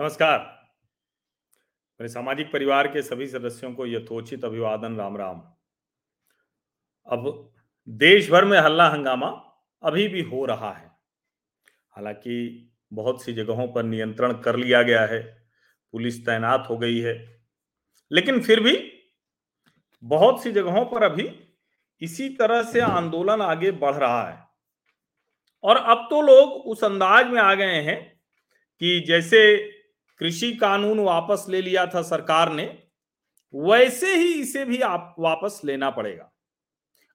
नमस्कार। मेरे सामाजिक परिवार के सभी सदस्यों को यथोचित अभिवादन, राम राम। अब देश भर में हल्ला हंगामा अभी भी हो रहा है। हालाँकि बहुत सी जगहों पर नियंत्रण कर लिया गया है, पुलिस तैनात हो गई है, लेकिन फिर भी बहुत सी जगहों पर अभी इसी तरह से आंदोलन आगे बढ़ रहा है। और अब तो लोग उस अंदाज में आ गए हैं कि जैसे कृषि कानून वापस ले लिया था सरकार ने, वैसे ही इसे भी आप वापस लेना पड़ेगा।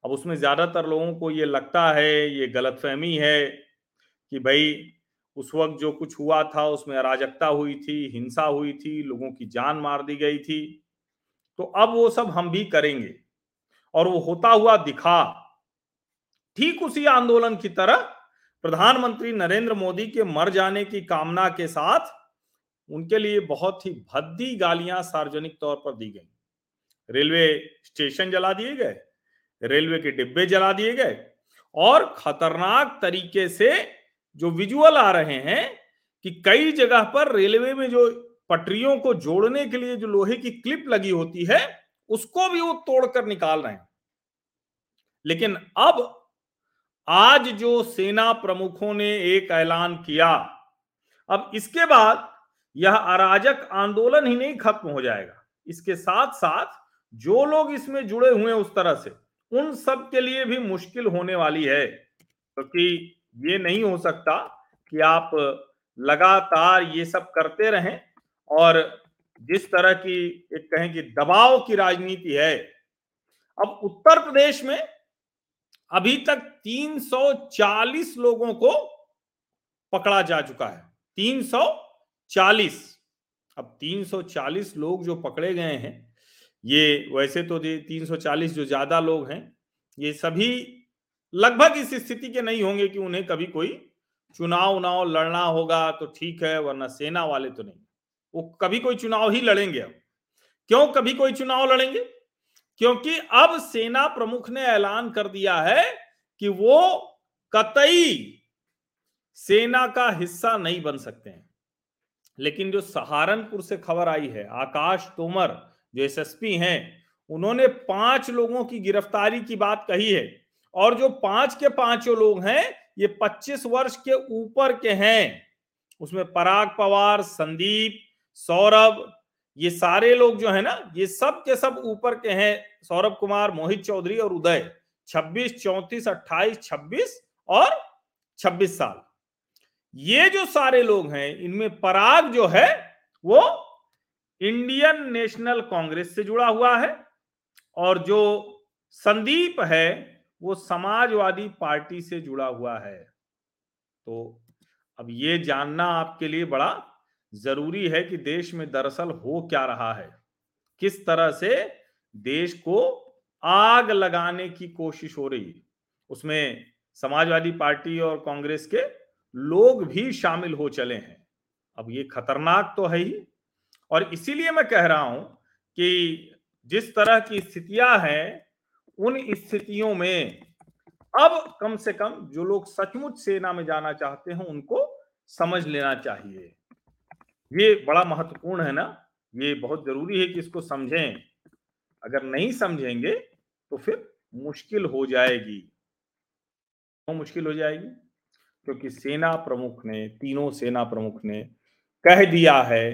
अब उसमें ज़्यादातर लोगों को ये लगता है, ये गलतफहमी है कि भाई उस वक्त जो कुछ हुआ था उसमें अराजकता हुई थी, हिंसा हुई थी, लोगों की जान मार दी गई थी। तो अब वो सब हम भी करेंगे। और वो होता हुआ दिखा। ठीक उसी आंदोलन की तरह प्रधानमंत्री नरेंद्र मोदी के मर जाने की कामना के साथ उनके लिए बहुत ही भद्दी गालियाँ सार्वजनिक तौर पर दी गई। रेलवे स्टेशन जला दिए गए, रेलवे के डिब्बे जला दिए गए और खतरनाक तरीके से जो विजुअल आ रहे हैं कि कई जगह पर रेलवे में जो पटरियों को जोड़ने के लिए जो लोहे की क्लिप लगी होती है, उसको भी वो तोड़कर निकाल रहे हैं। लेकिन अब आज जो सेना प्रमुखों ने एक ऐलान किया, अब इसके बाद यह अराजक आंदोलन ही नहीं खत्म हो जाएगा। इसके साथ साथ जो लोग इसमें जुड़े हुए उस तरह से, उन सब के लिए भी मुश्किल होने वाली है, क्योंकि तो ये नहीं हो सकता कि आप लगातार ये सब करते रहें और जिस तरह की एक कहें कि दबाव की राजनीति है। अब उत्तर प्रदेश में अभी तक 340 लोगों को पकड़ा जा चुका है। 340 अब 340 लोग जो पकड़े गए हैं, ये वैसे तो 340 जो ज़्यादा लोग हैं, ये सभी लगभग इस स्थिति के नहीं होंगे कि उन्हें कभी कोई चुनाव उनाव लड़ना होगा तो ठीक है, वरना सेना वाले तो नहीं। वो कभी कोई चुनाव ही लड़ेंगे अब। क्यों कभी कोई चुनाव लड़ेंगे? क्योंकि अब सेना प्रमुख ने ऐलान कर दिया है कि वो कतई सेना का हिस्सा नहीं बन सकते हैं। लेकिन जो सहारनपुर से खबर आई है, आकाश तोमर जो एसएसपी हैं, उन्होंने पाँच लोगों की गिरफ्तारी की बात कही है। और जो पाँच के पाँचों लोग हैं, ये 25 वर्ष के ऊपर के हैं। उसमें पराग पवार, संदीप, सौरभ, ये सारे लोग जो है ना, ये सब के सब ऊपर के हैं। सौरभ कुमार, मोहित चौधरी और उदय 26 34 28 26 और 26 साल। ये जो सारे लोग हैं, इनमें पराग जो है, वो इंडियन नेशनल कांग्रेस से जुड़ा हुआ है और जो संदीप है, वो समाजवादी पार्टी से जुड़ा हुआ है। तो अब ये जानना आपके लिए बड़ा ज़रूरी है कि देश में दरअसल हो क्या रहा है। किस तरह से देश को आग लगाने की कोशिश हो रही। है उसमें समाजवादी पार्टी और कांग्रेस के लोग भी शामिल हो चले हैं। अब ये खतरनाक तो है ही। और इसीलिए मैं कह रहा हूँ कि जिस तरह की स्थितियाँ हैं, उन स्थितियों में अब कम से कम जो लोग सचमुच सेना में जाना चाहते हैं, उनको समझ लेना चाहिए। ये बड़ा महत्वपूर्ण है ना? ये बहुत ज़रूरी है कि इसको समझें। अगर नहीं समझेंगे तो फिर मुश्किल हो जाएगी। क्यों मुश्किल हो जाएगी? क्योंकि सेना प्रमुख ने, तीनों सेना प्रमुख ने कह दिया है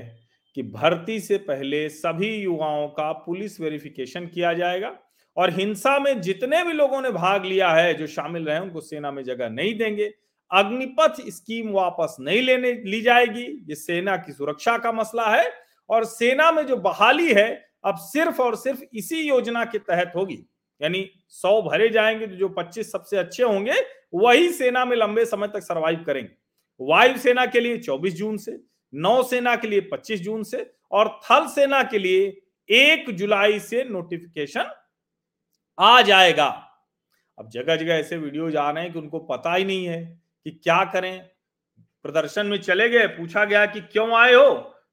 कि भर्ती से पहले सभी युवाओं का पुलिस वेरिफिकेशन किया जाएगा और हिंसा में जितने भी लोगों ने भाग लिया है जो शामिल रहे उनको सेना में जगह नहीं देंगे। अग्निपथ स्कीम वापस नहीं लेने, ली जाएगी, ये सेना की सुरक्षा का मसला है और सेना में जो बहाली है, अब सिर्फ़ और सिर्फ़ इसी योजना के तहत होगी। यानी सौ भरे जाएँगे तो जो पच्चीस सबसे अच्छे होंगे, वही सेना में लंबे समय तक सरवाइव करेंगे। वायुसेना के लिए 24 जून से नौसेना के लिए 25 जून से और थल सेना के लिए एक जुलाई से नोटिफिकेशन आ जाएगा। अब जगह जगह ऐसे वीडियो आ रहे हैं कि उनको पता ही नहीं है कि क्या करें। प्रदर्शन में चले गए, पूछा गया कि क्यों आए हो?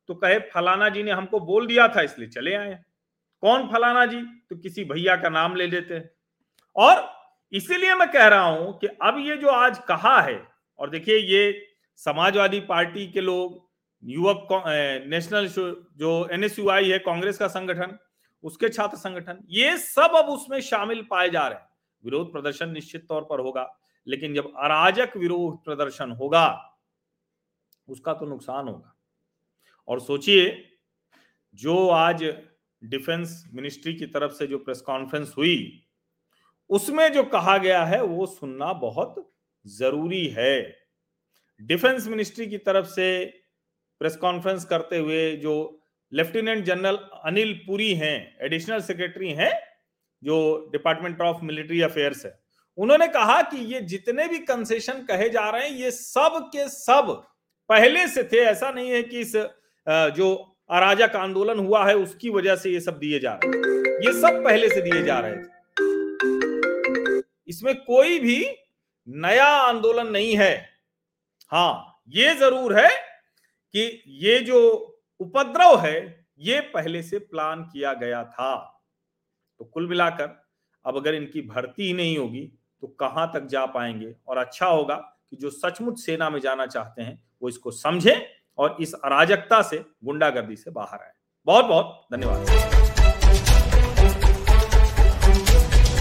तो कहे, फलाना जी ने हमको बोल दिया था, इसलिए चले आए कौन फलाना जी? तो किसी भैया का नाम ले लेते हैं। और इसीलिए मैं कह रहा हूँ कि अब ये जो आज कहा है, और देखिए ये समाजवादी पार्टी के लोग, युवक नेशनल जो एनएसयूआई है, कांग्रेस का संगठन, उसके छात्र संगठन, ये सब अब उसमें शामिल पाए जा रहे हैं। विरोध प्रदर्शन निश्चित तौर पर होगा, लेकिन जब अराजक विरोध प्रदर्शन होगा, उसका तो नुकसान होगा। और सोचिए, जो आज डिफेंस मिनिस्ट्री की तरफ़ से जो प्रेस कॉन्फ्रेंस हुई, उसमें जो कहा गया है, वो सुनना बहुत ज़रूरी है। डिफेंस मिनिस्ट्री की तरफ़ से प्रेस कॉन्फ्रेंस करते हुए जो लेफ्टिनेंट जनरल अनिल पुरी हैं, एडिशनल सेक्रेटरी हैं, जो डिपार्टमेंट ऑफ़ मिलिट्री अफेयर्स है, उन्होंने कहा कि ये जितने भी कंसेशन कहे जा रहे हैं, ये सब के सब पहले से थे। ऐसा नहीं है कि इस जो अराजक आंदोलन हुआ है, उसकी वजह से ये सब दिए जा रहे हैं। ये सब पहले से दिए जा रहे थे। इसमें कोई भी नया आंदोलन नहीं है। हाँ ये ज़रूर है कि ये जो उपद्रव है, ये पहले से प्लान किया गया था। तो कुल मिलाकर, अब अगर इनकी भर्ती ही नहीं होगी तो कहाँ तक जा पाएँगे? और अच्छा होगा कि जो सचमुच सेना में जाना चाहते हैं, वो इसको समझें और इस अराजकता से गुंडागर्दी से बाहर आए। बहुत बहुत धन्यवाद।